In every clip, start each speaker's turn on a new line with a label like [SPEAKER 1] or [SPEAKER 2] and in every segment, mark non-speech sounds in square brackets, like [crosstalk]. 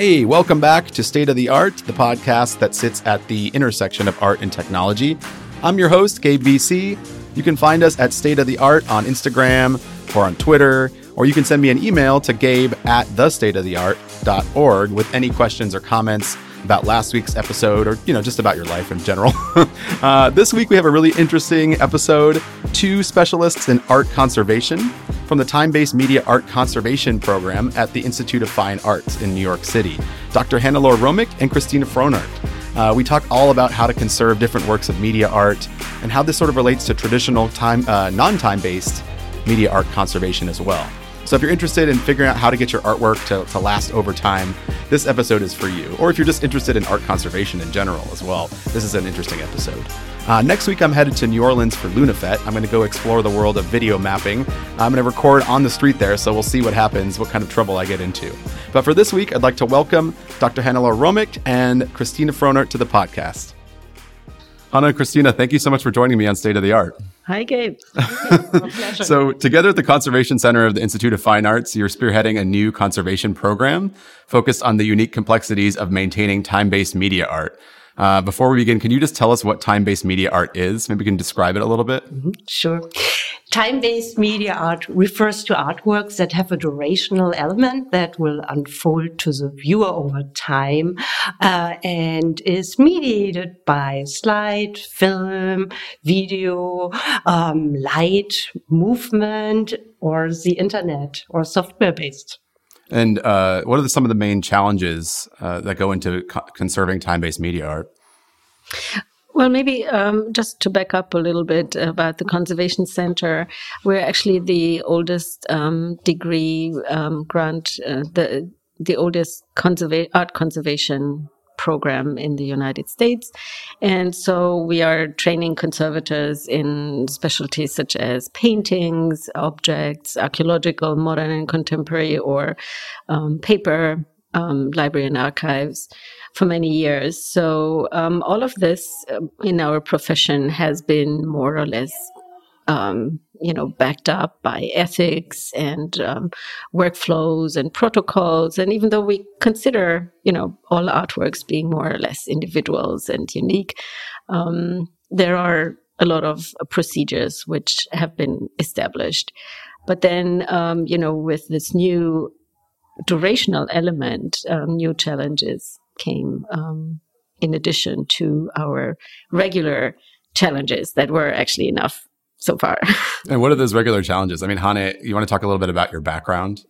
[SPEAKER 1] Hey, welcome back to State of the Art, the podcast that sits at the intersection of art and technology. I'm your host, Gabe VC. You can find us at State of the Art on Instagram or on Twitter, or you can send me an email to gabe at thestateoftheart.org with any questions or comments about last week's episode or, you know, just about your life in general. [laughs] uh, this week we have a really interesting episode. Two specialists in art conservation from the time based media art conservation program at the Institute of Fine Arts in New York City, Dr. Hannelore Roemich and Christina Frohnert. Uh, we talk all about how to conserve different works of media art and how this sort of relates to traditional time, uh, non-time based media art conservation as well. So if you're interested in figuring out how to get your artwork to, to last over time, this episode is for you. Or if you're just interested in art conservation in general as well, this is an interesting episode. Uh, next week, I'm headed to New Orleans for LUNA Fête. I'm going to go explore the world of video mapping. I'm going to record on the street there, so we'll see what happens, what kind of trouble I get into. But for this week, I'd like to welcome Dr. Hannelore Roemich and Christina Frohnert to the podcast. Anna and Christina, thank you so much for joining me on State of the Art.
[SPEAKER 2] Hi, Gabe. [laughs]
[SPEAKER 1] so, together at the Conservation Center of the Institute of Fine Arts, you're spearheading a new conservation program focused on the unique complexities of maintaining time based media art. Uh, before we begin, can you just tell us what time based media art is? Maybe we can describe it a little bit.
[SPEAKER 2] Mm-hmm. Sure. Time based media art refers to artworks that have a durational element that will unfold to the viewer over time uh, and is mediated by slide, film, video, um, light, movement, or the internet or software based.
[SPEAKER 1] And uh, what are the, some of the main challenges uh, that go into co- conserving time based media art?
[SPEAKER 2] Well, maybe um, just to back up a little bit about the Conservation Center, we're actually the oldest um, degree um, grant, uh, the the oldest conserva- art conservation program in the United States. And so we are training conservators in specialties such as paintings, objects, archaeological, modern and contemporary, or um, paper, um, library and archives for many years. So um, all of this um, in our profession has been more or less um, you know, backed up by ethics and um, workflows and protocols. And even though we consider, you know, all artworks being more or less individuals and unique, um, there are a lot of procedures which have been established. But then, um, you know, with this new durational element, um, new challenges came um, in addition to our regular challenges that were actually enough so far. [laughs]
[SPEAKER 1] and what are those regular challenges? I mean, Hane, you want to talk a little bit about your background?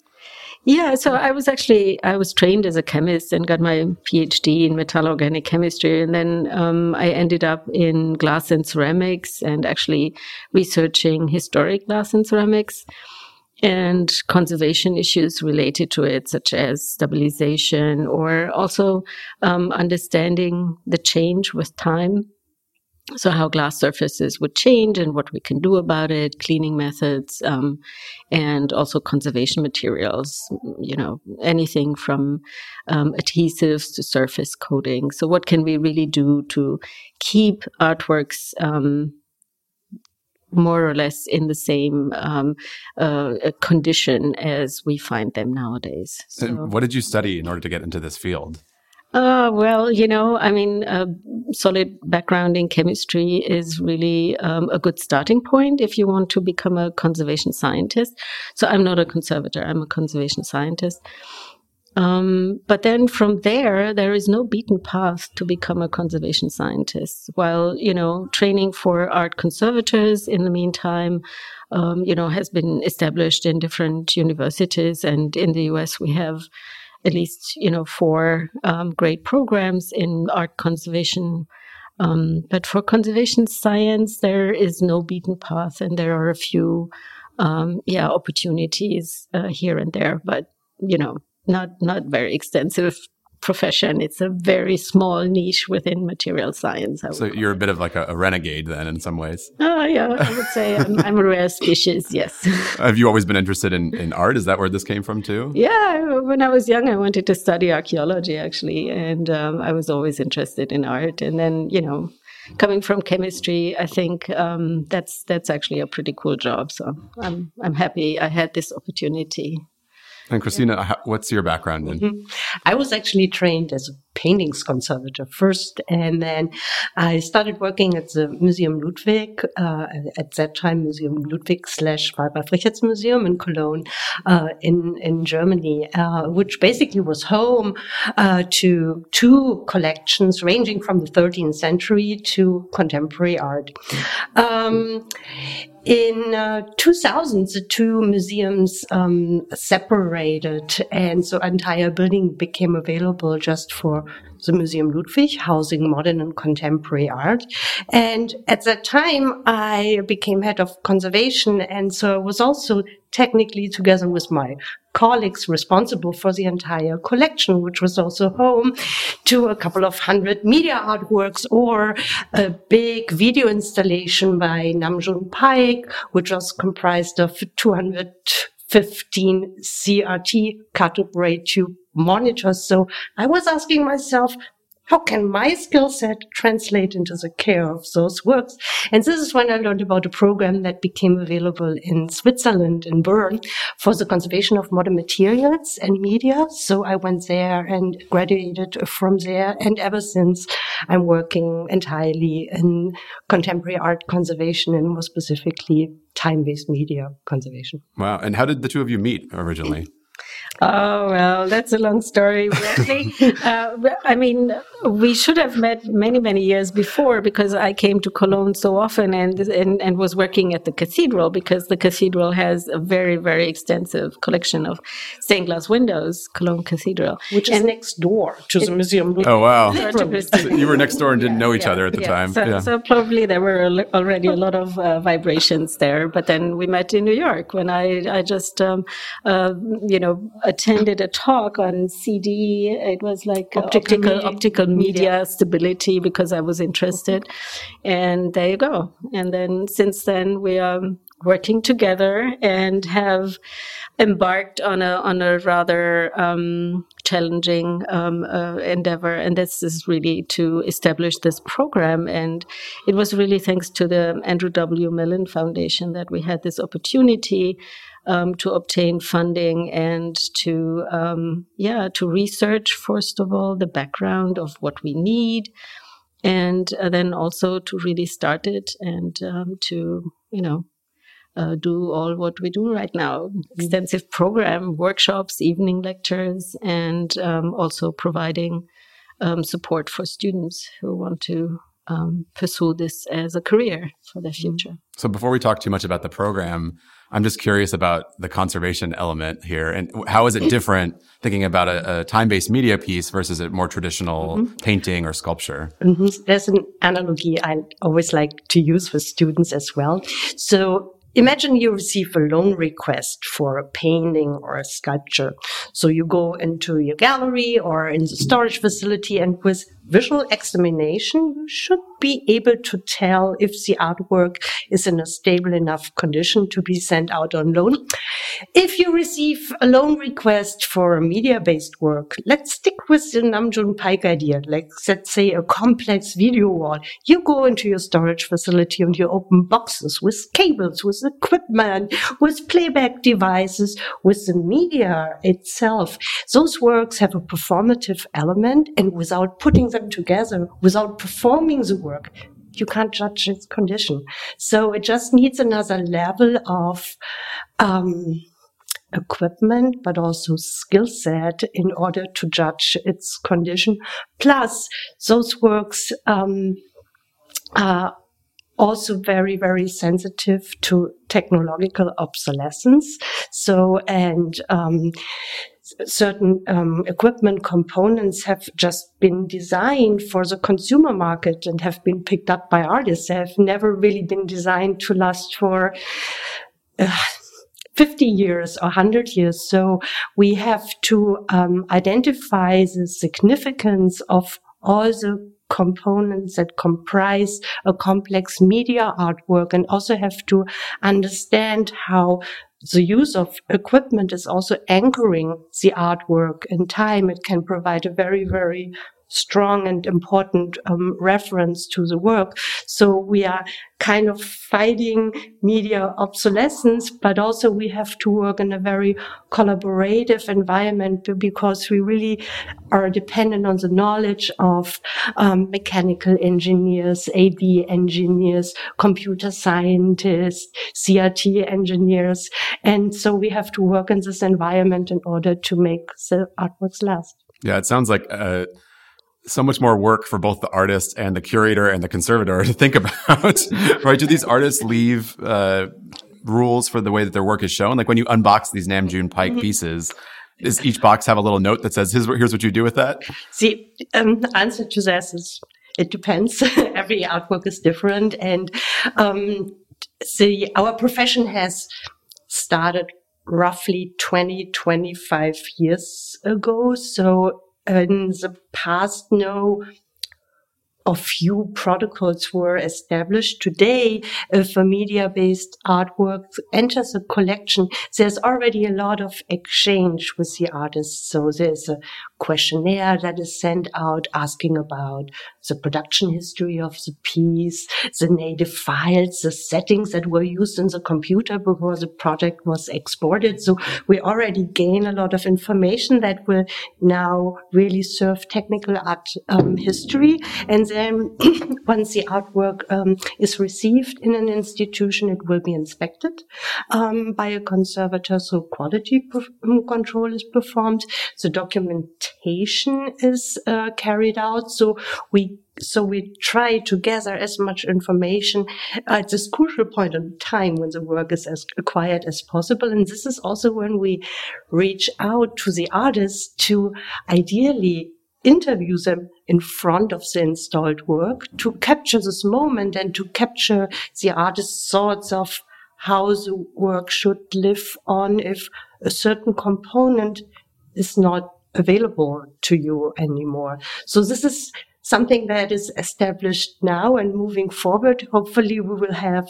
[SPEAKER 2] Yeah, so I was actually I was trained as a chemist and got my PhD in metallo-organic chemistry, and then um, I ended up in glass and ceramics and actually researching historic glass and ceramics and conservation issues related to it, such as stabilization or also um, understanding the change with time. So how glass surfaces would change and what we can do about it cleaning methods um, and also conservation materials you know anything from um, adhesives to surface coating. So what can we really do to keep artworks um, more or less in the same um, uh, condition as we find them nowadays
[SPEAKER 1] so, what did you study in order to get into this field
[SPEAKER 2] uh, well, you know, I mean, a solid background in chemistry is really um, a good starting point if you want to become a conservation scientist. So I'm not a conservator, I'm a conservation scientist. Um, but then from there, there is no beaten path to become a conservation scientist. While, you know, training for art conservators in the meantime, um, you know, has been established in different universities. And in the US, we have at least you know four um, great programs in art conservation. Um, but for conservation science, there is no beaten path, and there are a few, um, yeah, opportunities uh, here and there, but you know, not not very extensive profession. It's a very small niche within material science.
[SPEAKER 1] So you're a bit of like a, a, renegade then, in some ways.
[SPEAKER 2] Oh yeah, I would say I'm, I'm, a rare species. Yes. [laughs]
[SPEAKER 1] Have you always been interested in, in art? Is that where this came from too?
[SPEAKER 2] Yeah, when I was young, I wanted to study archaeology actually, and um, I was always interested in art. And then you know, coming from chemistry, I think um, that's that's actually a pretty cool job. So I'm I'm happy I had this opportunity
[SPEAKER 1] And Christina, what's your background in? Mm-hmm.
[SPEAKER 3] I was actually trained as a paintings conservator first, and then I started working at the Museum Ludwig, uh, at that time Museum Ludwig slash Wallraf Museum in Cologne, uh, in in Germany, uh, which basically was home uh, to two collections ranging from the 13th century to contemporary art. Um, in uh, 2000, the two museums um, separated, and so entire building became available just for the Museum Ludwig, housing modern and contemporary art. And at that time, I became head of conservation, and so I was also technically together with my colleagues responsible for the entire collection, which was also home to a couple of hundred media artworks or a big video installation by Nam June Paik, which was comprised of 215 CRT cathode ray tube monitors. So I was asking myself, how can my skill set translate into the care of those works? And this is when I learned about a program that became available in Switzerland, in Bern, for the conservation of modern materials and media. So I went there and graduated from there. And ever since, I'm working entirely in contemporary art conservation and more specifically time-based media conservation.
[SPEAKER 1] Wow. And how did the two of you meet originally?
[SPEAKER 2] Oh, well, that's a long story. Actually, [laughs] uh, I mean, we should have met many, many years before because I came to Cologne so often and, and, and was working at the cathedral because the cathedral has a very, very extensive collection of stained glass windows, Cologne Cathedral.
[SPEAKER 3] Which is next door to the museum.
[SPEAKER 1] Oh, wow. you were next door and didn't yeah, know each yeah, other at the yeah. time.
[SPEAKER 2] So, so, probably there were already a lot of uh, vibrations there. But then we met in New York when I, I just, um, uh, you know, attended a talk on CD. It was like optical optical, optical media, media stability because I was interested. And there you go. And then since then we are working together and have embarked on a on a rather um, challenging um, uh, endeavor, and this is really to establish this program. And it was really thanks to the Andrew W. Mellon Foundation that we had this opportunity um, to obtain funding and to um, yeah to research first of all the background of what we need and uh, then also to really start it and um, to you know uh, do all what we do right now. Extensive program workshops evening lectures and um, also providing um, support for students who want to um, pursue this as a career for their future.
[SPEAKER 1] So before we talk too much about the program I'm just curious about the conservation element here and how is it different thinking about a, a time-based media piece versus a more traditional mm-hmm. painting or sculpture?
[SPEAKER 3] Mm-hmm. There's an analogy I always like to use for students as well. So Imagine you receive a loan request for a painting or a sculpture. So you go into your gallery or in the storage facility and with visual examination, you should be able to tell if the artwork is in a stable enough condition to be sent out on loan. If you receive a loan request for a media-based work, let's stick with the Nam June Paik idea. Like, let's say a complex video wall. You go into your storage facility and you open boxes with cables, with equipment, with playback devices, with the media itself. Those works have a performative element and without putting them them together without performing the work, you can't judge its condition. So it just needs another level of um, equipment, but also skill set in order to judge its condition. Plus, those works um, are also very, very sensitive to technological obsolescence. So, and um, certain um, equipment components have just been designed for the consumer market and have been picked up by artists. They have never really been designed to last for uh, 50 years or 100 years. So we have to um, identify the significance of all the components that comprise a complex media artwork and also have to understand how the use of equipment is also anchoring the artwork in time. It can provide a very, very strong and important um, reference to the work. So we are kind of fighting media obsolescence, but also we have to work in a very collaborative environment because we really are dependent on the knowledge of um, mechanical engineers, AD engineers, computer scientists, CRT engineers. And so we have to work in this environment in order to make the artworks last.
[SPEAKER 1] Yeah, it sounds like uh, so much more work for both the artist and the curator and the conservator [laughs] to think about, [laughs] right? Do these artists leave uh, rules for the way that their work is shown? Like when you unbox these Nam June Paik mm-hmm. pieces, does each box have a little note that says, here's, here's what you do with that?
[SPEAKER 3] See, um, the answer to that is it depends. [laughs] Every artwork is different. And um, see, our profession has started roughly 20, 25 years ago. So in the past, no a few protocols were established. Today, if a media-based artwork enters a collection, there's already a lot of exchange with the artist. So there's a questionnaire that is sent out asking about the production history of the piece, the native files, the settings that were used in the computer before the project was exported. So we already gain a lot of information that will now really serve technical art um, history. And then [clears throat] once the artwork um, is received in an institution, it will be inspected um, by a conservator. So quality um, control is performed. The documentation is uh, carried out. So we so we try to gather as much information at this crucial point in time when the work is as acquired as possible. And this is also when we reach out to the artists to ideally interview them in front of the installed work to capture this moment and to capture the artist's thoughts of how the work should live on if a certain component is not available to you anymore. So this is something that is established now and moving forward. Hopefully we will have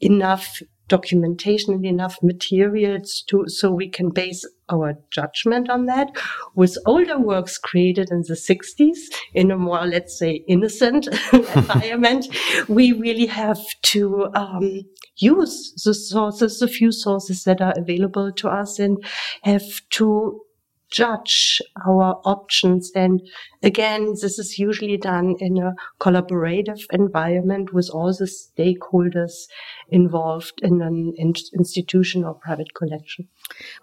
[SPEAKER 3] enough documentation and enough materials to so we can base our judgment on that with older works created in the 60s in a more let's say innocent [laughs] environment we really have to um, use the sources the few sources that are available to us and have to judge our options. And again, this is usually done in a collaborative environment with all the stakeholders involved in an in- institution or private collection.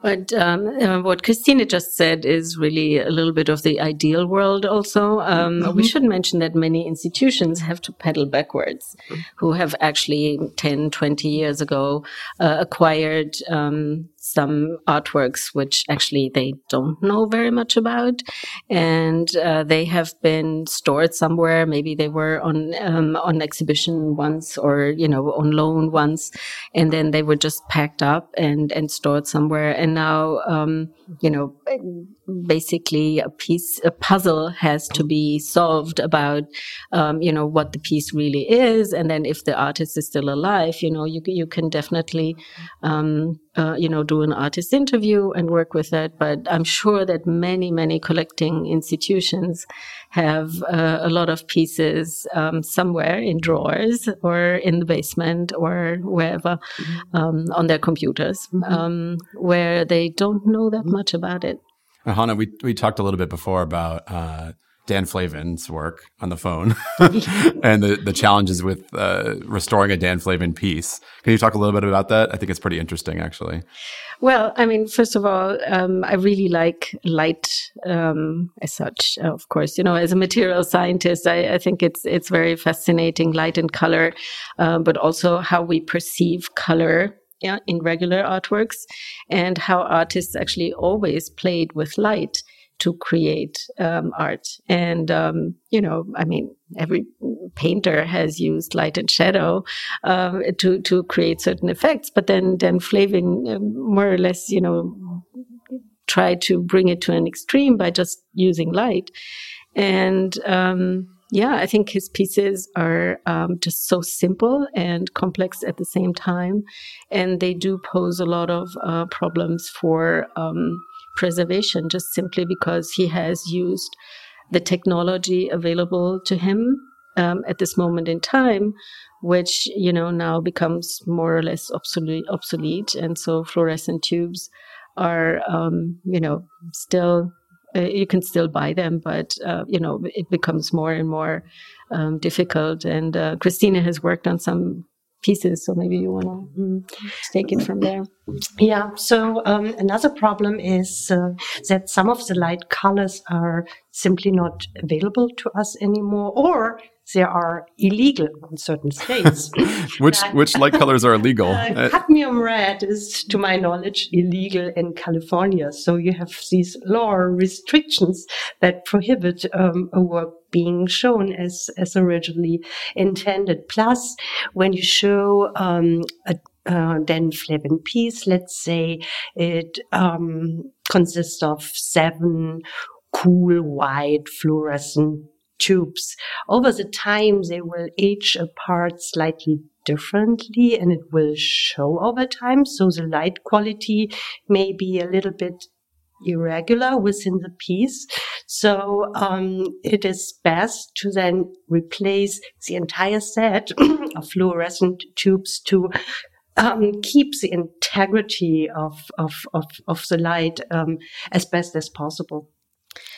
[SPEAKER 2] But um, uh, what Christina just said is really a little bit of the ideal world also. Um, mm-hmm. We should mention that many institutions have to pedal backwards, who have actually 10, 20 years ago uh, acquired um, some artworks which actually they don't know very much about, and uh, they have been stored somewhere. Maybe they were on um, on exhibition once, or you know, on loan once, and then they were just packed up and and stored somewhere. And now, um, you know, basically a piece, a puzzle has to be solved about, um, you know, what the piece really is, and then if the artist is still alive, you know, you you can definitely. Um, uh, you know, do an artist interview and work with it. But I'm sure that many, many collecting institutions have uh, a lot of pieces um, somewhere in drawers or in the basement or wherever mm-hmm. um, on their computers mm-hmm. um, where they don't know that mm-hmm. much about it.
[SPEAKER 1] Uh, Hanna, we, we talked a little bit before about uh, Dan Flavin's work on the phone [laughs] and the, the challenges with uh, restoring a Dan Flavin piece. Can you talk a little bit about that? I think it's pretty interesting, actually.
[SPEAKER 2] Well, I mean, first of all, um, I really like light um, as such. Of course, you know, as a material scientist, I, I think it's it's very fascinating, light and color, uh, but also how we perceive color in regular artworks and how artists actually always played with light to create um, art. And, um, you know, I mean, every painter has used light and shadow um, to, to create certain effects. But then, then Flavin um, more or less, you know, tried to bring it to an extreme by just using light. And, um, yeah, I think his pieces are um, just so simple and complex at the same time, and they do pose a lot of uh, problems for um, preservation, just simply because he has used the technology available to him um, at this moment in time, which you know now becomes more or less obsolete. obsolete. And so fluorescent tubes are, um, you know, still uh, you can still buy them, but uh, you know it becomes more and more um, difficult. And uh, Christina has worked on some pieces, so maybe you want to mm, take it from there.
[SPEAKER 3] Yeah. So um, another problem is uh, that some of the light colors are simply not available to us anymore, or they are illegal in certain states. [laughs]
[SPEAKER 1] which which light colors are illegal?
[SPEAKER 3] Uh, cadmium red is, to my knowledge, illegal in California. So you have these law restrictions that prohibit um, a work being shown as as originally intended. Plus, when you show um, a uh, Dan Flavin piece, let's say it um, consists of seven cool white fluorescent tubes. Over the time, they will age apart slightly differently and it will show over time. So the light quality may be a little bit irregular within the piece. So um, it is best to then replace the entire set [clears throat] of fluorescent tubes to um, keep the integrity of, of, of, of the light um, as best as possible.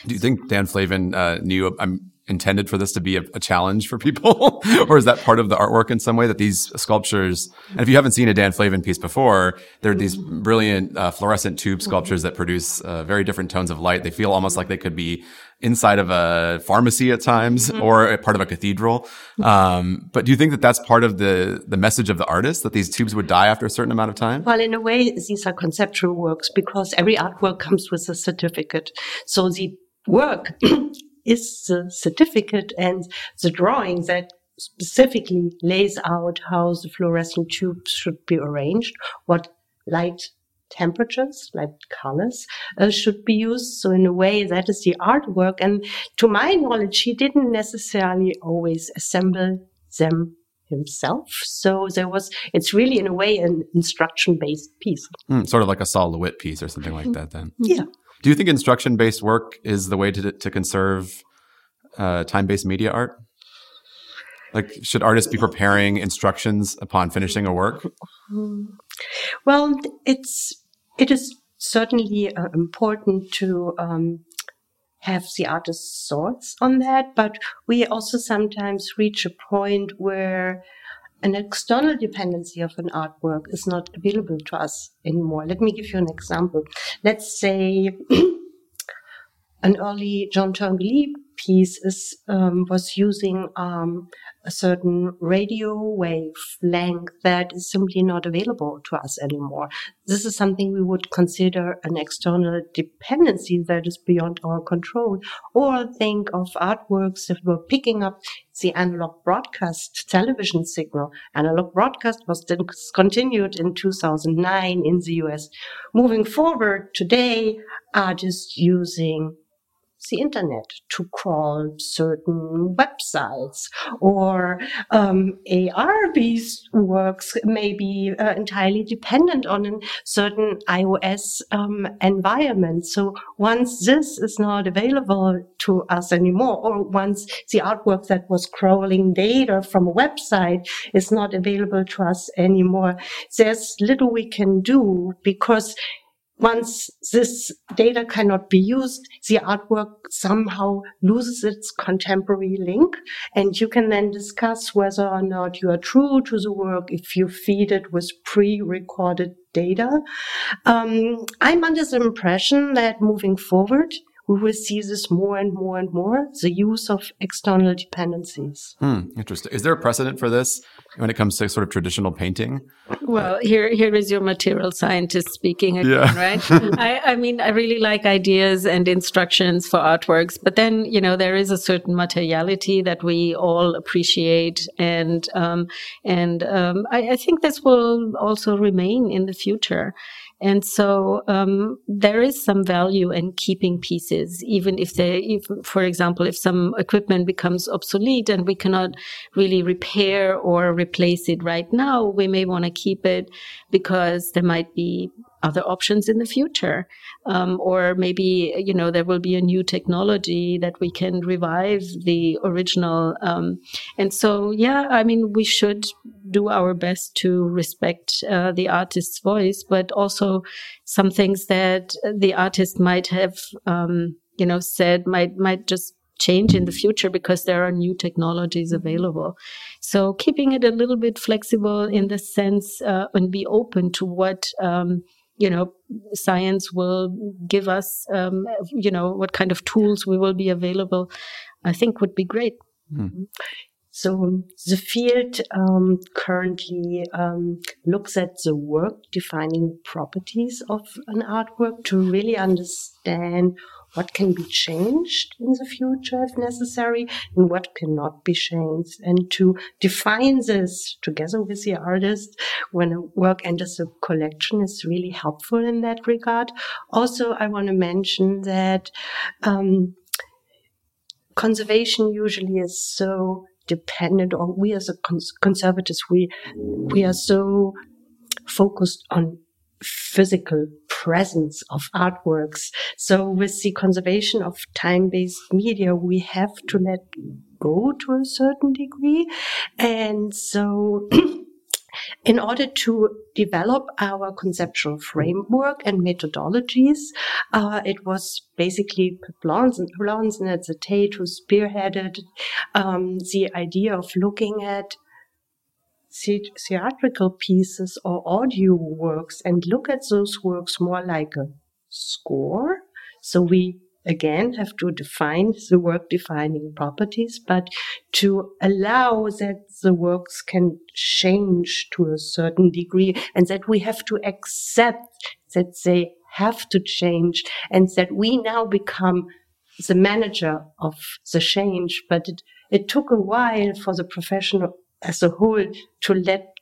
[SPEAKER 1] Do you think Dan Flavin uh, knew? I'm intended for this to be a, a challenge for people, [laughs] or is that part of the artwork in some way that these sculptures? And if you haven't seen a Dan Flavin piece before, there are these brilliant uh, fluorescent tube sculptures that produce uh, very different tones of light. They feel almost like they could be inside of a pharmacy at times mm-hmm. or a part of a cathedral. Um, but do you think that that's part of the the message of the artist that these tubes would die after a certain amount of time?
[SPEAKER 3] Well, in a way, these are conceptual works because every artwork comes with a certificate. So the work [clears throat] [clears throat] is the certificate and the drawing that specifically lays out how the fluorescent tubes should be arranged, what light temperatures, light colors uh, should be used. So in a way, that is the artwork. And to my knowledge, he didn't necessarily always assemble them himself. So there was, it's really in a way an instruction based piece.
[SPEAKER 1] Mm, sort of like a Sol LeWitt piece or something like that then.
[SPEAKER 3] Yeah.
[SPEAKER 1] Do you think instruction based work is the way to, to conserve uh, time based media art? Like, should artists be preparing instructions upon finishing a work?
[SPEAKER 3] Well, it's it is certainly uh, important to um, have the artist's thoughts on that, but we also sometimes reach a point where an external dependency of an artwork is not available to us anymore. Let me give you an example. Let's say [clears throat] an early John Turnbull piece is um, was using um, a certain radio wave length that is simply not available to us anymore. This is something we would consider an external dependency that is beyond our control. Or think of artworks that were picking up the analog broadcast television signal. Analog broadcast was discontinued in 2009 in the US. Moving forward, today, artists using the internet to crawl certain websites or um, AR-based works may be uh, entirely dependent on a certain iOS um, environment. So once this is not available to us anymore, or once the artwork that was crawling data from a website is not available to us anymore, there's little we can do because once this data cannot be used, the artwork somehow loses its contemporary link. And you can then discuss whether or not you are true to the work if you feed it with pre-recorded data. Um, I'm under the impression that moving forward, we will see this more and more and more the use of external dependencies.
[SPEAKER 1] Hmm, interesting. Is there a precedent for this when it comes to sort of traditional painting?
[SPEAKER 2] Well, here here is your material scientist speaking again, yeah. right? [laughs] I, I mean, I really like ideas and instructions for artworks, but then you know there is a certain materiality that we all appreciate, and um, and um, I, I think this will also remain in the future. And so um, there is some value in keeping pieces, even if they, if, for example, if some equipment becomes obsolete and we cannot really repair or replace it right now, we may want to keep it because there might be other options in the future. Um, or maybe, you know, there will be a new technology that we can revive the original. Um, and so, yeah, I mean, we should do our best to respect uh, the artist's voice, but also some things that the artist might have, um, you know, said might, might just change in the future because there are new technologies available. So keeping it a little bit flexible in the sense uh, and be open to what um, you know science will give us. Um, you know what kind of tools we will be available. I think would be great. Mm-hmm.
[SPEAKER 3] So the field um, currently um, looks at the work defining properties of an artwork to really understand what can be changed in the future if necessary and what cannot be changed and to define this together with the artist when a work enters a collection is really helpful in that regard. Also, I want to mention that um, conservation usually is so dependent or we as a cons- conservators we we are so focused on physical presence of artworks. So with the conservation of time-based media, we have to let go to a certain degree. And so [clears throat] in order to develop our conceptual framework and methodologies, uh, it was basically Lawrence at the Tate who spearheaded um, the idea of looking at theatrical pieces or audio works and look at those works more like a score. So we again have to define the work defining properties, but to allow that the works can change to a certain degree and that we have to accept that they have to change and that we now become the manager of the change. But it, it took a while for the professional as a whole to let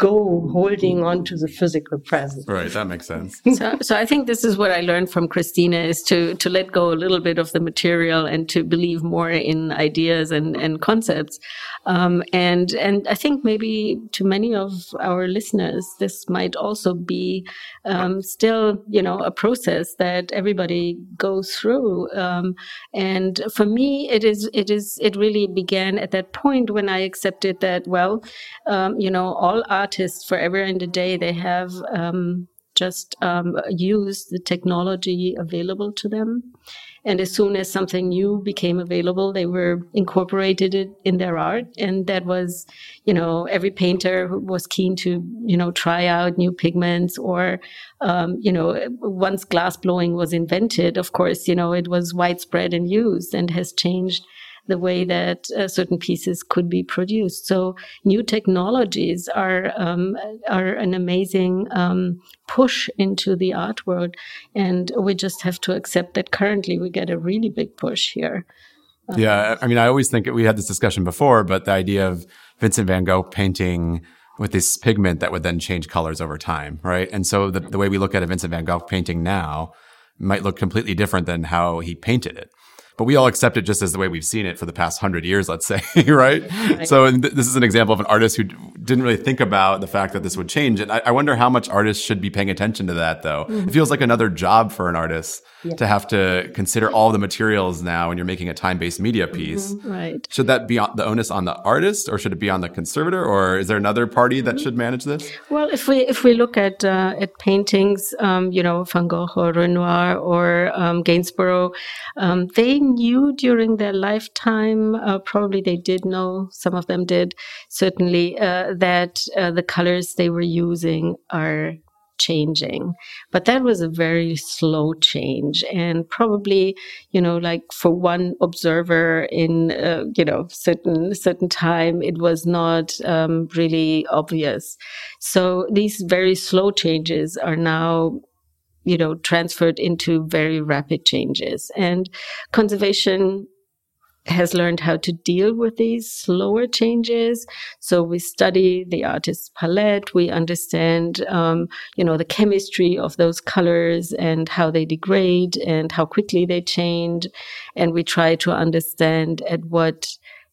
[SPEAKER 3] go holding on to the physical presence.
[SPEAKER 1] Right, that makes sense. [laughs]
[SPEAKER 2] so, so I think this is what I learned from Christina is to to let go a little bit of the material and to believe more in ideas and and concepts. Um, and and I think maybe to many of our listeners, this might also be um, still you know a process that everybody goes through. Um, and for me, it is it is it really began at that point when I accepted that well, um, you know, all art artists forever and a day they have um, just um, used the technology available to them. And as soon as something new became available, they were incorporated it in their art. And that was, you know, every painter was keen to, you know, try out new pigments or, um, you know, once glass blowing was invented, of course, you know, it was widespread and used and has changed the way that uh, certain pieces could be produced. So new technologies are um, are an amazing um, push into the art world, and we just have to accept that currently we get a really big push here.
[SPEAKER 1] yeah, I mean, I always think we had this discussion before, but the idea of Vincent van Gogh painting with this pigment that would then change colors over time, right? And so the, the way we look at a Vincent van Gogh painting now might look completely different than how he painted it but we all accept it just as the way we've seen it for the past hundred years, let's say, [laughs] right? right? So th- this is an example of an artist who d- didn't really think about the fact that this would change. And I, I wonder how much artists should be paying attention to that, though. Mm-hmm. It feels like another job for an artist yeah. to have to consider all the materials now when you're making a time-based media mm-hmm. piece.
[SPEAKER 2] Mm-hmm. Right.
[SPEAKER 1] Should that be the onus on the artist, or should it be on the conservator, or is there another party that mm-hmm. should manage this?
[SPEAKER 2] Well, if we if we look at uh, at paintings, um, you know, Van Gogh or Renoir or um, Gainsborough, um, they knew during their lifetime, uh, probably they did know, some of them did, certainly, uh, that uh, the colors they were using are changing. But that was a very slow change. And probably, you know, like for one observer in, uh, you know, certain, certain time, it was not um, really obvious. So these very slow changes are now you know, transferred into very rapid changes. And conservation has learned how to deal with these slower changes. So we study the artist's palette. We understand, um, you know, the chemistry of those colors and how they degrade and how quickly they change. And we try to understand at what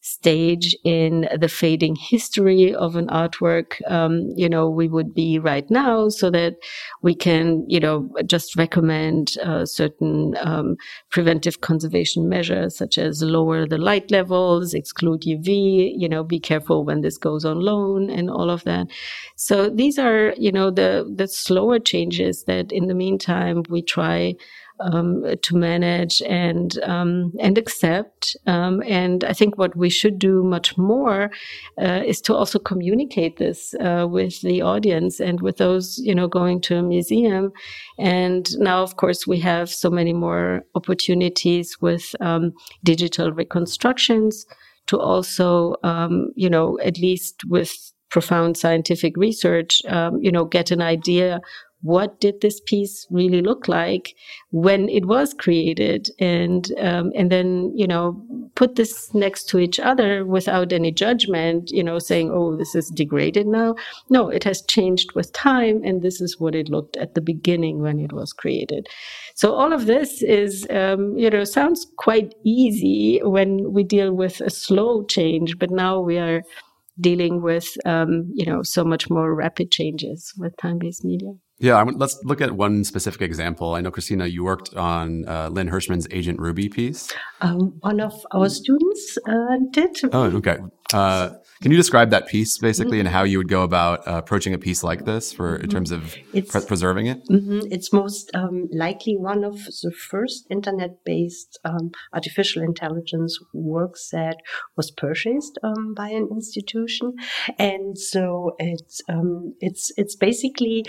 [SPEAKER 2] stage in the fading history of an artwork, um, you know, we would be right now so that we can, you know, just recommend uh, certain um, preventive conservation measures such as lower the light levels, exclude UV, you know, be careful when this goes on loan and all of that. So these are, you know, the, the slower changes that in the meantime we try um, to manage and um, and accept. Um, and I think what we should do much more uh, is to also communicate this uh, with the audience and with those you know going to a museum. And now, of course, we have so many more opportunities with um, digital reconstructions to also um, you know at least with profound scientific research, um, you know, get an idea what did this piece really look like when it was created? And um, and then you know put this next to each other without any judgment you know saying oh this is degraded now. No it has changed with time and this is what it looked at the beginning when it was created. So all of this is um, you know sounds quite easy when we deal with a slow change but now we are dealing with um, you know so much more rapid changes with time-based media
[SPEAKER 1] yeah, let's look at one specific example. I know, Christina, you worked on uh, Lynn Hershman's Agent Ruby piece.
[SPEAKER 3] Um, one of our students uh, did.
[SPEAKER 1] Oh, okay. Uh, can you describe that piece basically mm-hmm. and how you would go about uh, approaching a piece like this for in terms of pre- preserving it?
[SPEAKER 3] Mm-hmm. It's most um, likely one of the first internet-based um, artificial intelligence works that was purchased um, by an institution, and so it's um, it's it's basically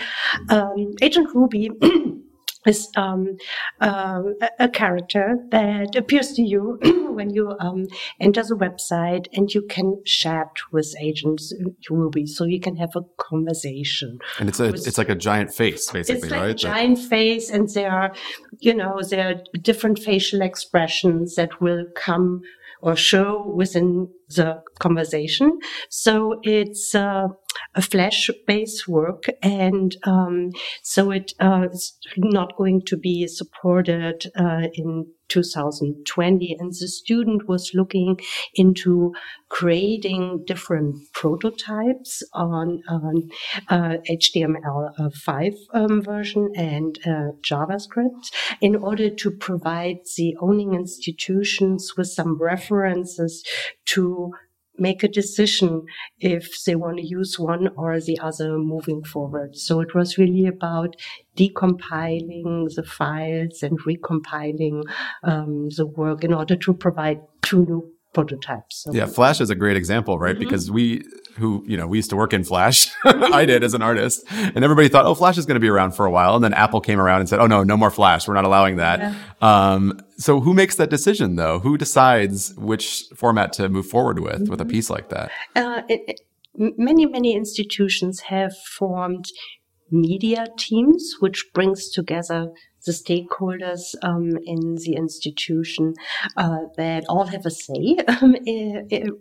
[SPEAKER 3] um, Agent Ruby. [clears throat] is um, uh, a character that appears to you [clears throat] when you um, enter the website and you can chat with agents Ruby, so you can have a conversation.
[SPEAKER 1] And it's a with, it's like a giant face, basically,
[SPEAKER 3] it's like
[SPEAKER 1] right?
[SPEAKER 3] A giant face, and there are, you know, there are different facial expressions that will come or show within the conversation. So it's uh, a Flash-based work, and um, so it uh, is not going to be supported uh, in 2020. And the student was looking into creating different prototypes on um, uh, HTML5 um, version and uh, JavaScript in order to provide the owning institutions with some references to make a decision if they want to use one or the other moving forward. So it was really about decompiling the files and recompiling um, the work in order to provide two new prototypes.
[SPEAKER 1] So. Yeah, Flash is a great example, right? Mm-hmm. Because we, who, you know, we used to work in Flash. [laughs] I did as an artist. And everybody thought, oh, Flash is going to be around for a while. And then Apple came around and said, oh, no, no more Flash. We're not allowing that. Yeah. Um, so who makes that decision though? Who decides which format to move forward with, mm-hmm. with a mm-hmm. piece like that?
[SPEAKER 3] Uh, it, it, many, many institutions have formed media teams, which brings together the stakeholders um, in the institution uh, that all have a say um,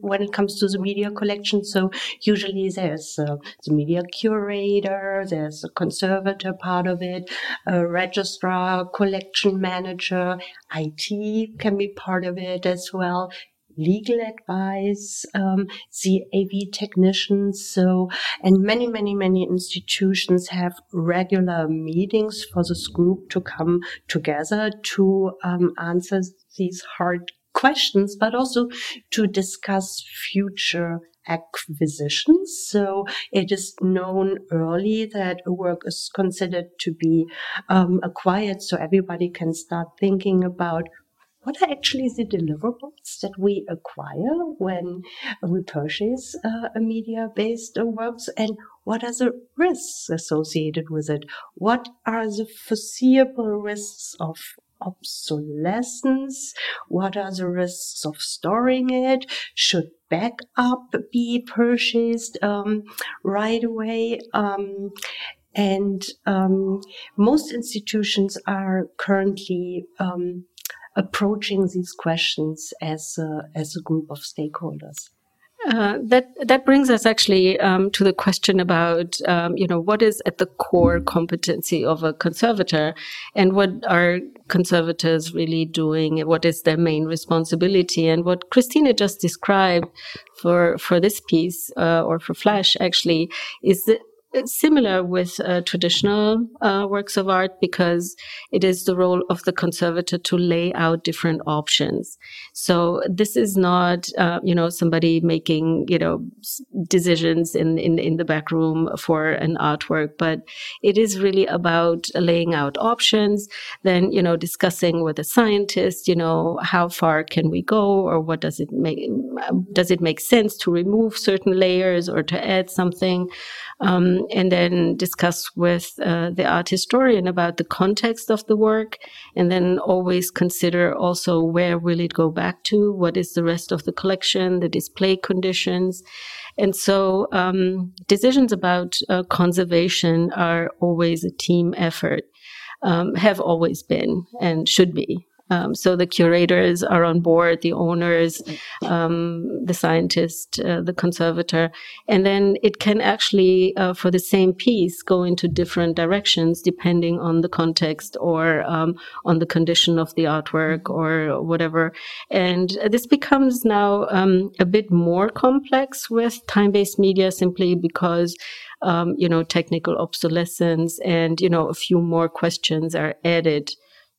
[SPEAKER 3] when it comes to the media collection. So usually there's uh, the media curator, there's a conservator part of it, a registrar, collection manager, IT can be part of it as well legal advice, um, the AV technicians. So, and many, many, many institutions have regular meetings for this group to come together to um, answer these hard questions, but also to discuss future acquisitions. So it is known early that a work is considered to be um, acquired, so everybody can start thinking about what are actually the deliverables that we acquire when we purchase uh, a media based works and what are the risks associated with it? What are the foreseeable risks of obsolescence? What are the risks of storing it? Should backup be purchased um, right away? Um, and um, most institutions are currently um, approaching these questions as a, as a group of stakeholders?
[SPEAKER 2] Uh, that that brings us actually um, to the question about um, you know what is at the core competency of a conservator, and what are conservators really doing? What is their main responsibility? And what Christina just described for for this piece uh, or for Flash actually is that it's similar with uh, traditional uh, works of art because it is the role of the conservator to lay out different options. So this is not, uh, you know, somebody making, you know, decisions in, in, in the back room for an artwork, but it is really about laying out options, then, you know, discussing with a scientist, you know, how far can we go or what does it make, does it make sense to remove certain layers or to add something? um, and then discuss with uh, the art historian about the context of the work, and then always consider also where will it go back to, what is the rest of the collection, the display conditions. And so um, decisions about uh, conservation are always a team effort, um, have always been and should be. Um, so the curators are on board, the owners, um, the scientist, uh, the conservator, and then it can actually, uh, for the same piece, go into different directions depending on the context or um, on the condition of the artwork or whatever. And this becomes now um, a bit more complex with time-based media, simply because. Um, you know, technical obsolescence and, you know, a few more questions are added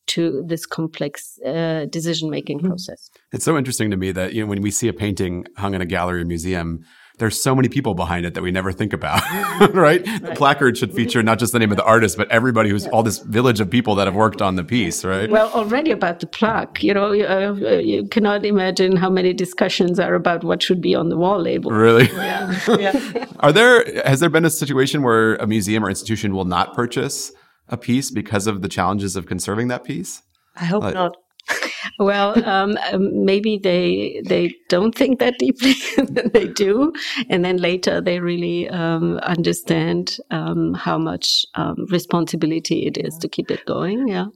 [SPEAKER 2] to this complex uh, decision making mm-hmm. process.
[SPEAKER 1] It's so interesting to me that you know when we see a painting hung in a gallery or museum, there's so many people behind it that we never think about, right? [laughs] [laughs] right? The placard should feature not just the name of the artist, but everybody who's all this village of people that have worked on the piece, right?
[SPEAKER 2] Well, already about the plaque, you know, uh, you cannot imagine how many discussions are about what should be on the wall label.
[SPEAKER 1] Really? [laughs] Yeah. yeah. Are there, has there been a situation where a museum or institution will not purchase a piece because of the challenges of conserving that piece?
[SPEAKER 3] I hope uh, not. [laughs]
[SPEAKER 2] well, um, um, maybe they they don't think that deeply. [laughs] they do, and then later they really um, understand um, how much um, responsibility it is to keep it going. Yeah.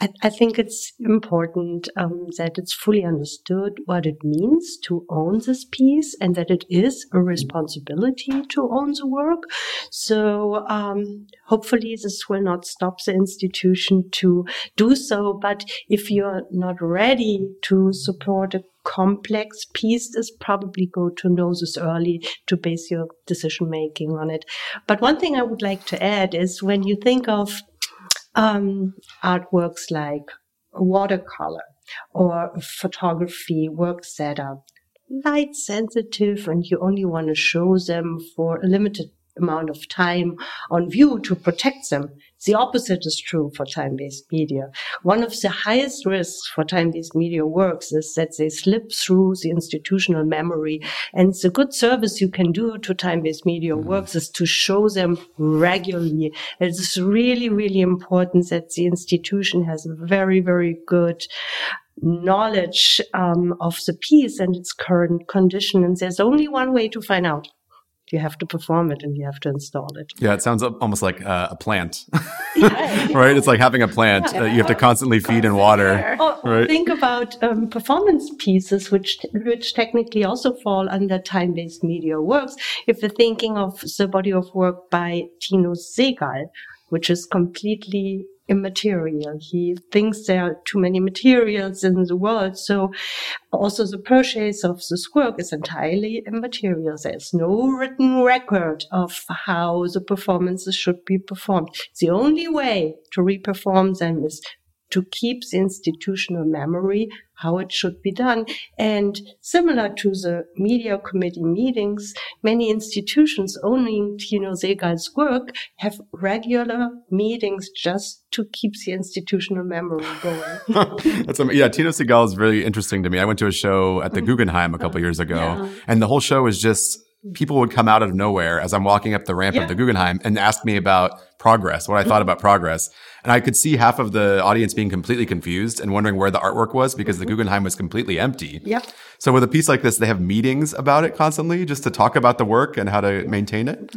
[SPEAKER 3] I, I think it's important um, that it's fully understood what it means to own this piece and that it is a responsibility to own the work. So um, hopefully this will not stop the institution to do so. But if you're not ready to support a complex piece is probably go to know this early to base your decision making on it. But one thing I would like to add is when you think of um, artworks like watercolor or photography works that are light sensitive and you only want to show them for a limited amount of time on view to protect them. The opposite is true for time-based media. One of the highest risks for time-based media works is that they slip through the institutional memory. And the good service you can do to time-based media mm-hmm. works is to show them regularly. It's really, really important that the institution has a very, very good knowledge um, of the piece and its current condition. And there's only one way to find out you have to perform it and you have to install it.
[SPEAKER 1] Yeah, it sounds almost like uh, a plant, [laughs] right? It's like having a plant yeah. you have to constantly feed and water.
[SPEAKER 3] Or, right? Think about um, performance pieces, which which technically also fall under time-based media works. If you're thinking of the body of work by Tino Sehgal, which is completely immaterial. He thinks there are too many materials in the world. So also the purchase of this work is entirely immaterial. There's no written record of how the performances should be performed. The only way to reperform them is to keep the institutional memory how it should be done. And similar to the media committee meetings, many institutions owning Tino Sehgal's work have regular meetings just to keep the institutional memory going. [laughs]
[SPEAKER 1] That's yeah, Tino Sehgal is really interesting to me. I went to a show at the mm-hmm. Guggenheim a couple years ago, yeah. and the whole show was just people would come out of nowhere as I'm walking up the ramp yeah. of the Guggenheim and ask me about progress, what I thought about progress. And I could see half of the audience being completely confused and wondering where the artwork was because the mm-hmm. Guggenheim was completely empty.
[SPEAKER 3] Yep.
[SPEAKER 1] So with a piece like this, they have meetings about it constantly just to talk about the work and how to maintain it.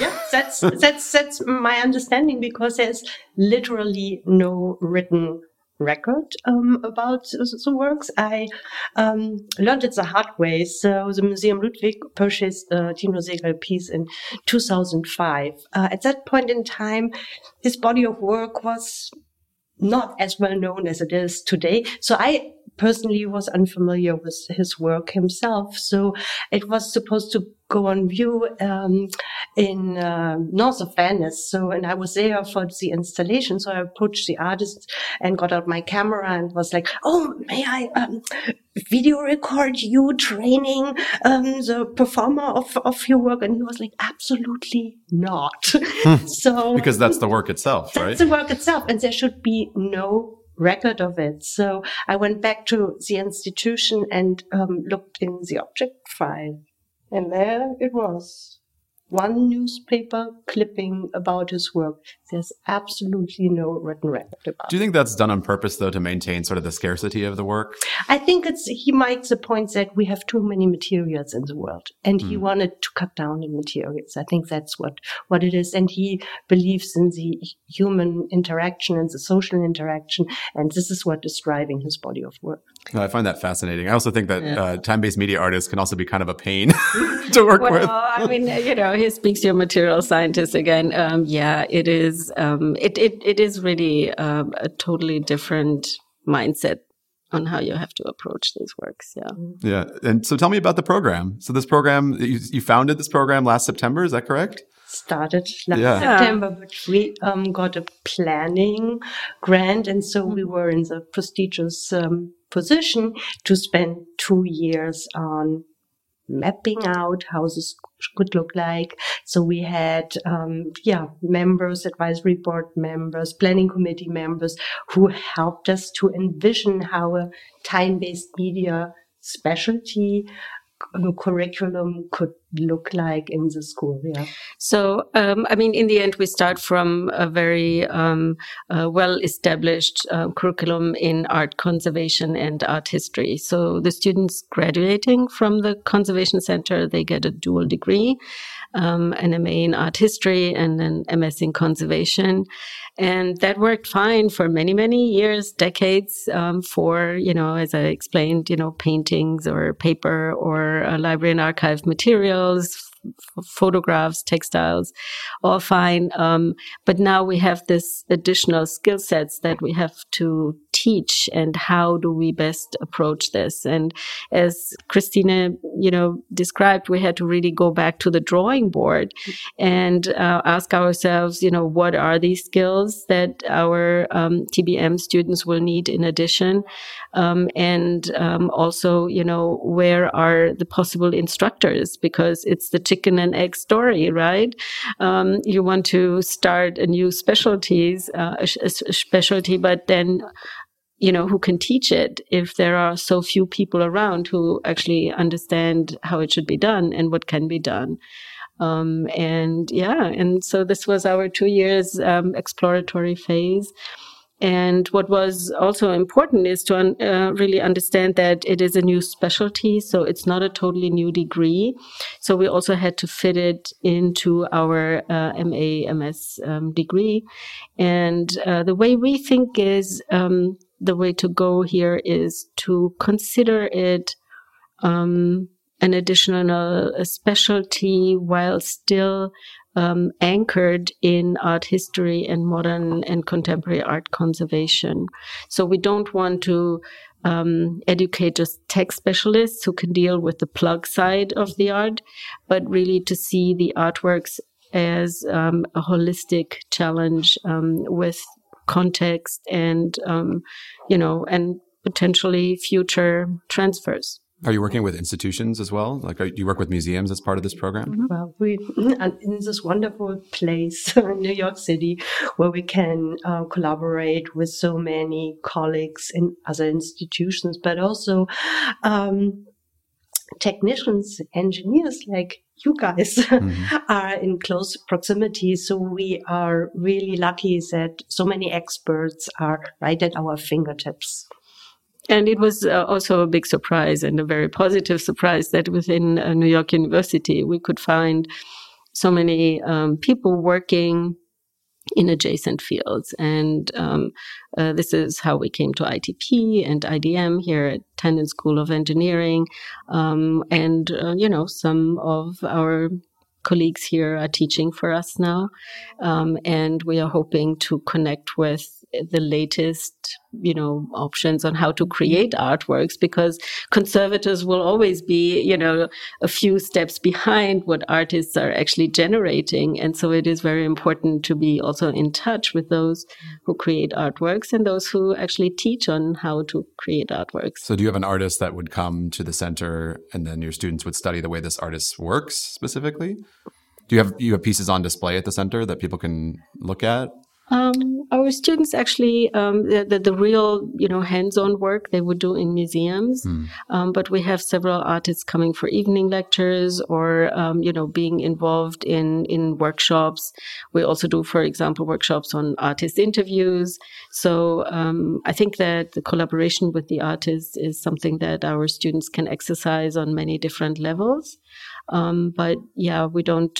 [SPEAKER 3] yeah, that's that's that's my understanding because there's literally no written record um, about the works. I um, learned it the hard way. So the Museum Ludwig purchased the Tino Sehgal piece in 2005. Uh, at that point in time, his body of work was not as well known as it is today. So I personally was unfamiliar with his work himself. So it was supposed to go on view um, in uh, north of Venice. So, and I was there for the installation. So I approached the artist and got out my camera and was like, "Oh, may I um, video record you training um, the performer of of your work?" And he was like, "Absolutely not." [laughs]
[SPEAKER 1] so because that's the work itself,
[SPEAKER 3] that's
[SPEAKER 1] right?
[SPEAKER 3] the work itself, and there should be no record of it. So I went back to the institution and um, looked in the object file. And there it was one newspaper clipping about his work. There's absolutely no written record about.
[SPEAKER 1] Do you think that's done on purpose, though, to maintain sort of the scarcity of the work?
[SPEAKER 3] I think it's he makes the point that we have too many materials in the world, and mm. he hmm. wanted to cut down the materials. I think that's what what it is, and he believes in the human interaction and the social interaction, and this is what is driving his body of work.
[SPEAKER 1] No, I find that fascinating. I also think that yeah. uh, time-based media artists can also be kind of a pain [laughs] [laughs] to work
[SPEAKER 2] well,
[SPEAKER 1] with.
[SPEAKER 2] I mean, you know he speaks to a material scientist again. Um, yeah, it is. Um, it, it it is really um, a totally different mindset on how you have to approach these works. Yeah.
[SPEAKER 1] Yeah. And so tell me about the program. So this program, you, you founded this program last September. Is that correct?
[SPEAKER 3] Started last yeah. September, but we um, got a planning grant, and so we mm-hmm. were in the prestigious um, position to spend two years on mapping out how this could look like. So we had, um, yeah, members, advisory board members, planning committee members who helped us to envision how a time-based media specialty curriculum could look like in the school. Yeah.
[SPEAKER 2] So, um, I mean, in the end, we start from a very um, uh, well-established uh, curriculum in art conservation and art history. So, the students graduating from the conservation center they get a dual degree um, an MA in art history and an MS in conservation. And that worked fine for many, many years, decades, um, for, you know, as I explained, you know, paintings or paper or uh, library and archive materials, photographs, textiles, all fine. Um, but now we have this additional skill sets that we have to teach and how do we best approach this? And as Christina, you know, described, we had to really go back to the drawing board and uh, ask ourselves, you know, what are these skills that our um, TBM students will need in addition? Um, and um, also, you know, where are the possible instructors? Because it's the chicken and egg story, right? Um, you want to start a new specialties, uh, a, a specialty, but then you know, who can teach it if there are so few people around who actually understand how it should be done and what can be done. Um, and yeah, and so this was our two years um, exploratory phase. And what was also important is to un- uh, really understand that it is a new specialty, so it's not a totally new degree. So we also had to fit it into our uh, MA MS um, degree. And uh, the way we think is um, the way to go here is to consider it um, an additional a specialty while still um, anchored in art history and modern and contemporary art conservation. So we don't want to um, educate just tech specialists who can deal with the plug side of the art, but really to see the artworks as um, a holistic challenge um, with context and um, you know and potentially future transfers.
[SPEAKER 1] Are you working with institutions as well? Like, are, do you work with museums as part of this program?
[SPEAKER 3] Mm-hmm. Well, we in this wonderful place, [laughs] in New York City, where we can uh, collaborate with so many colleagues in other institutions, but also um, technicians, engineers like you guys [laughs] mm-hmm. are in close proximity. So we are really lucky that so many experts are right at our fingertips.
[SPEAKER 2] And it was uh, also a big surprise and a very positive surprise that within uh, New York University we could find so many um, people working in adjacent fields. And um, uh, this is how we came to ITP and IDM here at Tandon School of Engineering. Um, and, uh, you know, some of our colleagues here are teaching for us now. Um, and we are hoping to connect with the latest, you know, options on how to create artworks because conservators will always be, you know, a few steps behind what artists are actually generating. And so it is very important to be also in touch with those who create artworks and those who actually teach on how to create artworks.
[SPEAKER 1] So do you have an artist that would come to the center and then your students would study the way this artist works specifically? Do you have you have pieces on display at the center that people can look at?
[SPEAKER 2] Um, our students actually, um, the, the, the, real, you know, hands-on work they would do in museums. Mm. Um, but we have several artists coming for evening lectures or, um, you know, being involved in, in workshops. We also do, for example, workshops on artist interviews. So, um, I think that the collaboration with the artists is something that our students can exercise on many different levels. Um, but yeah, we don't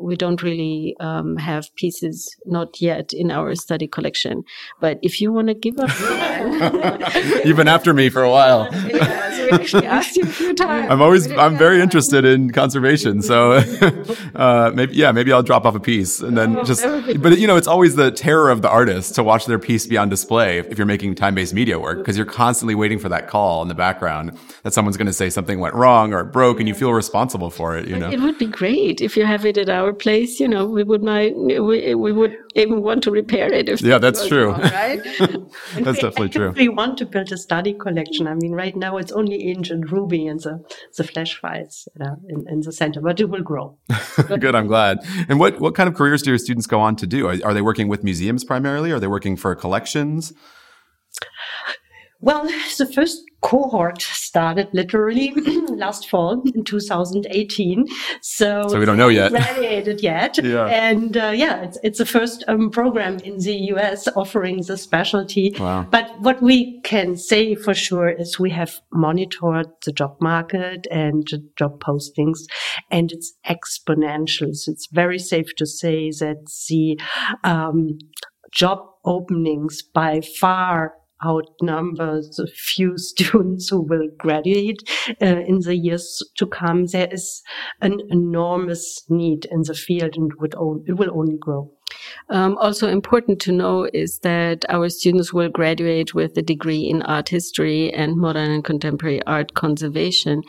[SPEAKER 2] we don't really um, have pieces not yet in our study collection. But if you want to give us, [laughs]
[SPEAKER 1] you've been after me for a while.
[SPEAKER 2] yeah, [laughs] so we actually asked you a few times.
[SPEAKER 1] I'm always I'm very interested in conservation, so [laughs] uh, maybe yeah, maybe I'll drop off a piece and then oh, just. But you know, it's always the terror of the artist to watch their piece be on display if you're making time based media work because you're constantly waiting for that call in the background that someone's going to say something went wrong or it broke, and you feel responsible for it. You know,
[SPEAKER 2] it would be great if you have it at our place. You know, we would might we, we would even want to repair it. If
[SPEAKER 1] yeah, that's true. Wrong, right? [laughs] that's definitely [laughs] true.
[SPEAKER 3] If we want to build a study collection, I mean, right now it's only ancient Ruby and the the flash files uh, in, in, the center, but it will grow. [laughs]
[SPEAKER 1] Good, I'm glad. And what what kind of careers do your students go on to do? Are, are they working with museums primarily? Are they working for collections?
[SPEAKER 3] Well, the first cohort started literally [clears throat] last fall in 2018. So,
[SPEAKER 1] so we don't know yet. [laughs]
[SPEAKER 3] Graduated yet. yeah. And uh, yeah, it's, it's the first um, program in the US offering the specialty. Wow. But what we can say for sure is we have monitored the job market and the job postings and it's exponential. So it's very safe to say that the um, job openings by far outnumber the few [laughs] students who will graduate uh, in the years to come. There is an enormous need in the field and would it will only grow.
[SPEAKER 2] Um, also important to know is that our students will graduate with a degree in art history and modern and contemporary art conservation.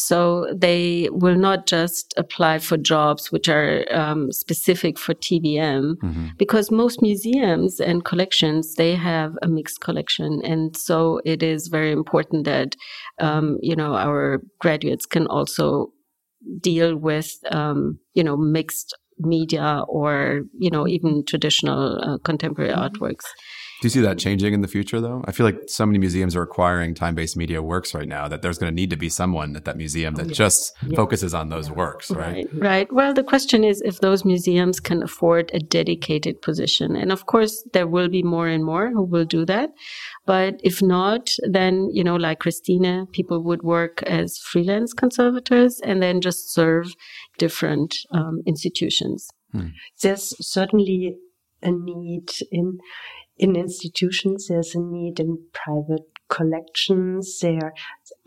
[SPEAKER 2] So they will not just apply for jobs which are um, specific for TBM mm-hmm. because most museums and collections, they have a mixed collection. And so it is very important that, um, you know, our graduates can also deal with, um, you know, mixed media or, you know, even traditional uh, contemporary mm-hmm. artworks.
[SPEAKER 1] Do you see that changing in the future, though? I feel like so many museums are acquiring time based media works right now that there's going to need to be someone at that museum that just focuses on those works, right?
[SPEAKER 2] right? Right. Well, the question is if those museums can afford a dedicated position. And of course, there will be more and more who will do that. But if not, then, you know, like Christina, people would work as freelance conservators and then just serve different um, institutions.
[SPEAKER 3] Hmm. There's certainly a need in in institutions, there's a need in private collections. There,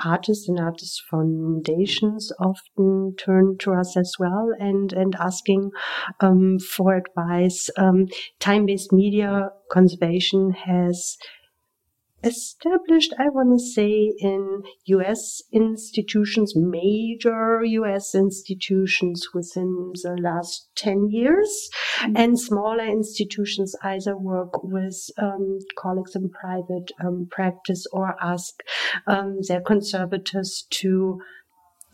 [SPEAKER 3] artists and artist foundations often turn to us as well and and asking um, for advice. Um, time-based media conservation has established, I want to say, in US institutions, major US institutions within the last 10 years, mm-hmm. and smaller institutions either work with um, colleagues in private um, practice or ask um, their conservators to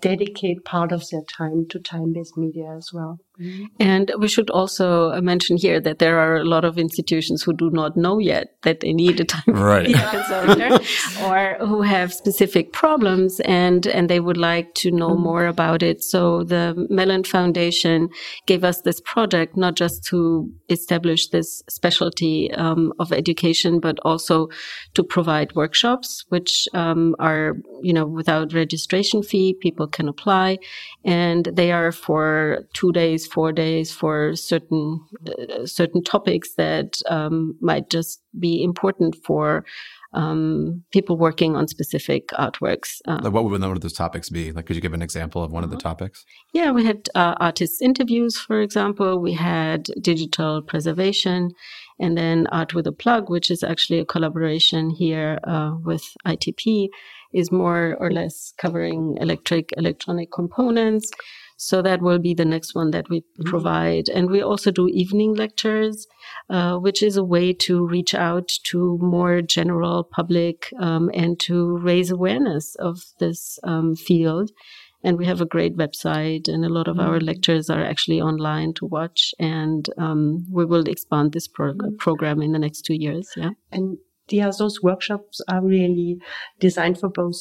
[SPEAKER 3] dedicate part of their time to time-based media as well.
[SPEAKER 2] Mm-hmm. And we should also mention here that there are a lot of institutions who do not know yet that they need a time right. consultant [laughs] or who have specific problems and, and they would like to know mm-hmm. more about it. So the Mellon Foundation gave us this project, not just to establish this specialty um, of education, but also to provide workshops, which um, are, you know, without registration fee. People can apply and they are for two days days, four days for certain uh, certain topics that um, might just be important for um, people working on specific artworks.
[SPEAKER 1] Uh, like what would one of those topics be? Like, could you give an example of one of the uh-huh. topics?
[SPEAKER 2] Yeah, we had uh, artists' interviews, for example. We had digital preservation, and then Art with a Plug, which is actually a collaboration here uh, with ITP, is more or less covering electric electronic components. So that will be the next one that we mm-hmm. provide. And we also do evening lectures, uh, which is a way to reach out to more general public um, and to raise awareness of this um, field. And we have a great website, and a lot of mm-hmm. our lectures are actually online to watch. And um, we will expand this pro- mm-hmm. program in the next two years. Yeah.
[SPEAKER 3] And yeah, those workshops are really designed for both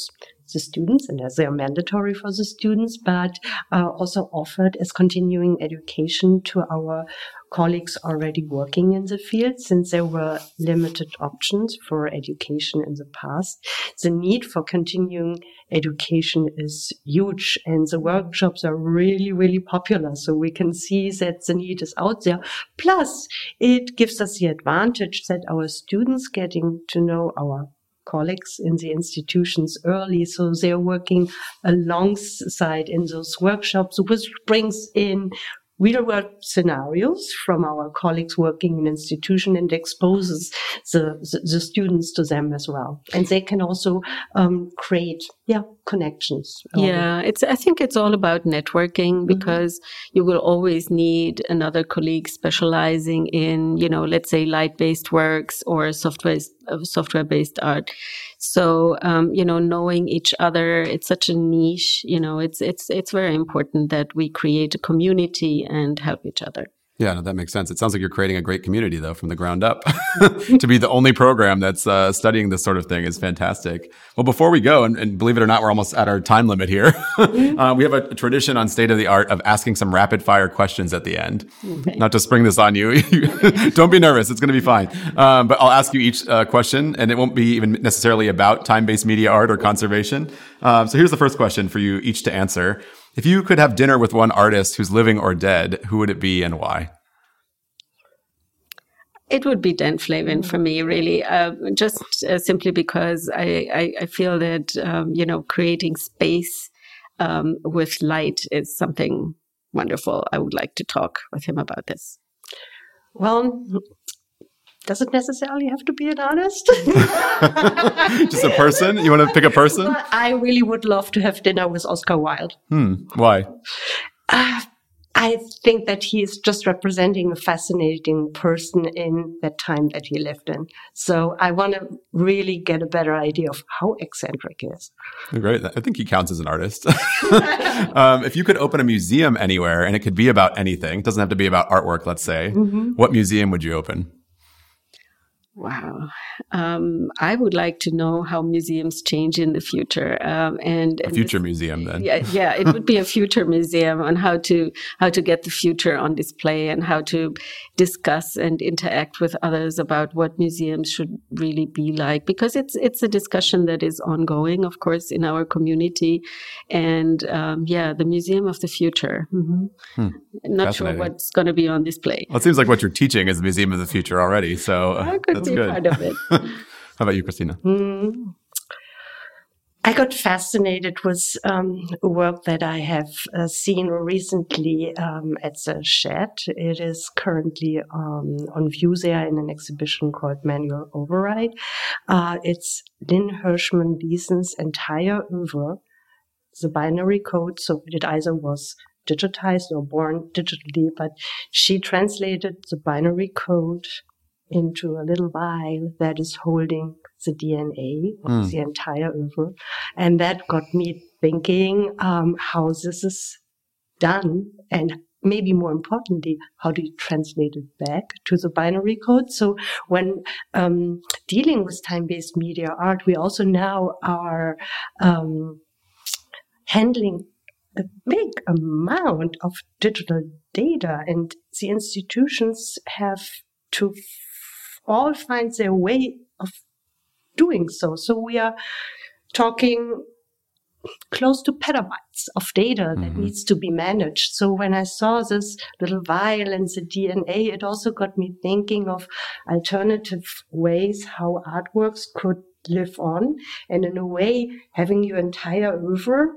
[SPEAKER 3] the students and as they are mandatory for the students, but uh, also offered as continuing education to our colleagues already working in the field since there were limited options for education in the past. The need for continuing education is huge and the workshops are really, really popular. So we can see that the need is out there. Plus it gives us the advantage that our students getting to know our colleagues in the institutions early. So they're working alongside in those workshops, which brings in real world scenarios from our colleagues working in institution and exposes the, the, the students to them as well. And they can also um, create, yeah, connections.
[SPEAKER 2] Yeah, it's, I think it's all about networking mm-hmm. because mm-hmm. you will always need another colleague specializing in, you know, let's say light based works or software, uh, software based art. So, um, you know, knowing each other, it's such a niche, you know, it's, it's, it's very important that we create a community and help each other.
[SPEAKER 1] Yeah, no, that makes sense. It sounds like you're creating a great community, though, from the ground up. [laughs] to be the only program that's uh, studying this sort of thing is fantastic. Well, before we go, and, and, believe it or not, we're almost at our time limit here. Mm-hmm. [laughs] uh, we have a, tradition on State of the Art of asking some rapid fire questions at the end. Okay. Not to spring this on you. [laughs] Don't be nervous. It's going to be fine. Um, but I'll ask you each uh, question, and it won't be even necessarily about time based media art or conservation. Um, so here's the first question for you each to answer. If you could have dinner with one artist who's living or dead, who would it be and why?
[SPEAKER 2] It would be Dan Flavin for me, really, uh, just uh, simply because I, I, I feel that, um, you know, creating space um, with light is something wonderful. I would like to talk with him about this.
[SPEAKER 3] Well, does it necessarily have to be an artist? [laughs] [laughs]
[SPEAKER 1] Just a person? You want to pick a person?
[SPEAKER 3] I really would love to have dinner with Oscar Wilde.
[SPEAKER 1] Hmm. Why?
[SPEAKER 3] Uh, I think that he is just representing a fascinating person in that time that he lived in. So I want to really get a better idea of how eccentric he is.
[SPEAKER 1] Great. I think he counts as an artist. [laughs] um, if you could open a museum anywhere and it could be about anything, it doesn't have to be about artwork, let's say, mm-hmm. what museum would you open?
[SPEAKER 2] Wow. Um, I would like to know how museums change in the future. Um, and
[SPEAKER 1] a future this, museum, then.
[SPEAKER 2] Yeah, yeah, it would be a future museum on how to how to get the future on display and how to discuss and interact with others about what museums should really be like. Because it's it's a discussion that is ongoing, of course, in our community. And um, yeah, the museum of the future. Mm-hmm. Hmm. Not sure what's going to be on display.
[SPEAKER 1] Well, it seems like what you're teaching is the museum of the future already. So. Uh,
[SPEAKER 2] that's good. part of it. [laughs]
[SPEAKER 1] How about you, Christina? Mm.
[SPEAKER 3] I got fascinated with um, work that I have uh, seen recently um, at the Shed. It is currently um, on view there in an exhibition called Manual Override. Uh, it's Lynn Hershman Leeson's entire oeuvre, the binary code. So it either was digitized or born digitally, but she translated the binary code into a little vial that is holding the DNA of mm. the entire oeuvre. And that got me thinking um, how this is done and maybe more importantly, how do you translate it back to the binary code? So when um, dealing with time-based media art, we also now are um, handling a big amount of digital data and the institutions have to all find their way of doing so. So we are talking close to petabytes of data that
[SPEAKER 1] Mhm.
[SPEAKER 3] needs to be managed. So when I saw this little vial and the DNA, it also got me thinking of alternative ways how artworks could live on. And in a way, having your entire oeuvre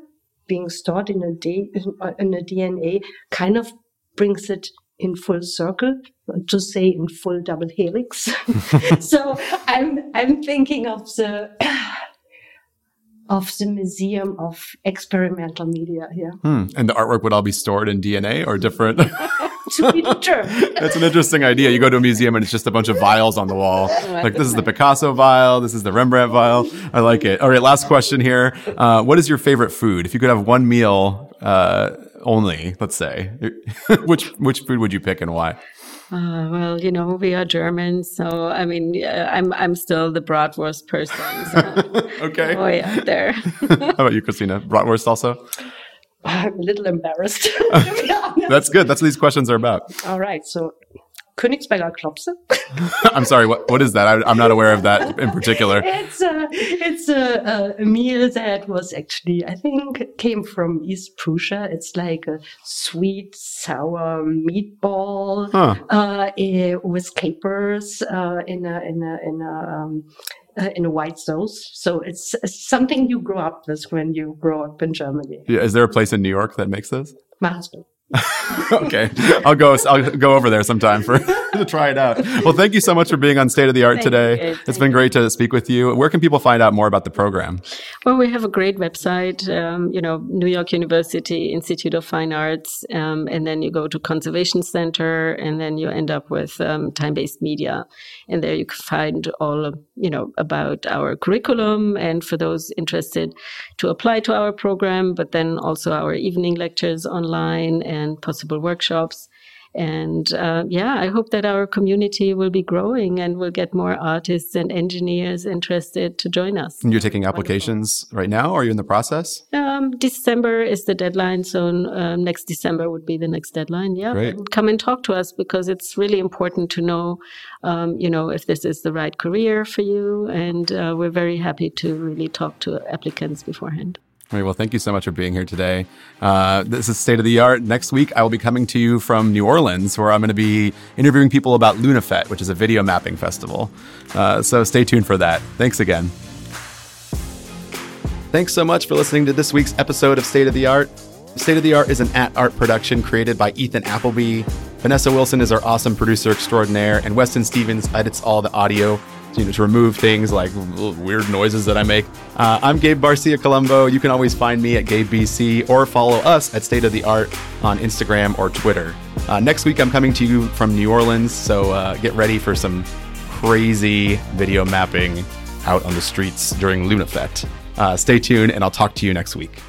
[SPEAKER 3] being stored in a, D, in a DNA kind of brings it in full circle, to say in full double helix. [laughs] so I'm I'm thinking of the of the Museum of Experimental Media here.
[SPEAKER 1] Hmm. And the artwork would all be stored in DNA or different? [laughs]
[SPEAKER 3] to be determined.
[SPEAKER 1] That's an interesting idea. You go to a museum and it's just a bunch of vials on the wall. Like this is the Picasso vial, this is the Rembrandt vial. I like it. All right, last question here. Uh, what is your favorite food? If you could have one meal uh, only, let's say, [laughs] which which food would you pick and why?
[SPEAKER 2] Uh, well, you know, we are Germans, so I mean, yeah, I'm I'm still the bratwurst person. So [laughs]
[SPEAKER 1] Okay.
[SPEAKER 2] way out there. [laughs]
[SPEAKER 1] How about you, Christina? Bratwurst also?
[SPEAKER 3] I'm a little embarrassed. to be honest.
[SPEAKER 1] That's good. That's what these questions are about.
[SPEAKER 3] All right, so Königsberger Klopse. [laughs]
[SPEAKER 1] I'm sorry. What what is that? I, I'm not aware of that in particular. [laughs]
[SPEAKER 3] it's a it's a, a meal that was actually I think came from East Prussia. It's like a sweet sour meatball
[SPEAKER 1] Huh.
[SPEAKER 3] uh, eh, with capers uh, in a in a in a um, uh, in a white sauce. So it's, it's something you grow up with when you grow up in Germany.
[SPEAKER 1] Yeah, is there a place in New York that makes this?
[SPEAKER 3] My husband. [laughs]
[SPEAKER 1] okay, I'll go. I'll go over there sometime for [laughs] to try it out. Well, thank you so much for being on State of the Art
[SPEAKER 2] Thank
[SPEAKER 1] today.
[SPEAKER 2] you.
[SPEAKER 1] It's been great to speak with you. Where can people find out more about the program?
[SPEAKER 2] Well, we have a great website, um, you know, New York University Institute of Fine Arts, um, and then you go to Conservation Center, and then you end up with um, time-based media, and there you can find all, of, you know, about our curriculum, and for those interested to apply to our program, but then also our evening lectures online and possible workshops. And uh, yeah, I hope that our community will be growing and we'll get more artists and engineers interested to join us.
[SPEAKER 1] And you're taking applications right now, or are you in the process?
[SPEAKER 2] Um, December is the deadline, so um, next December would be the next deadline. Yeah,
[SPEAKER 1] Great.
[SPEAKER 2] come and talk to us because it's really important to know, um, you know, if this is the right career for you, and uh, we're very happy to really talk to applicants beforehand.
[SPEAKER 1] All right, well, thank you so much for being here today. Uh, this is State of the Art. Next week, I will be coming to you from New Orleans, where I'm going to be interviewing people about LUNA Fête, which is a video mapping festival. Uh, so stay tuned for that. Thanks again. Thanks so much for listening to this week's episode of State of the Art. State of the Art is an at art production created by Ethan Appleby. Vanessa Wilson is our awesome producer extraordinaire, and Weston Stevens edits all the audio you know, to remove things like weird noises that I make. Uh, I'm Gabe Barcia Colombo. You can always find me at GabeBC or follow us at State of the Art on Instagram or Twitter. Uh, next week, I'm coming to you from New Orleans, so uh, get ready for some crazy video mapping out on the streets during LUNA Fête. Uh, stay tuned, and I'll talk to you next week.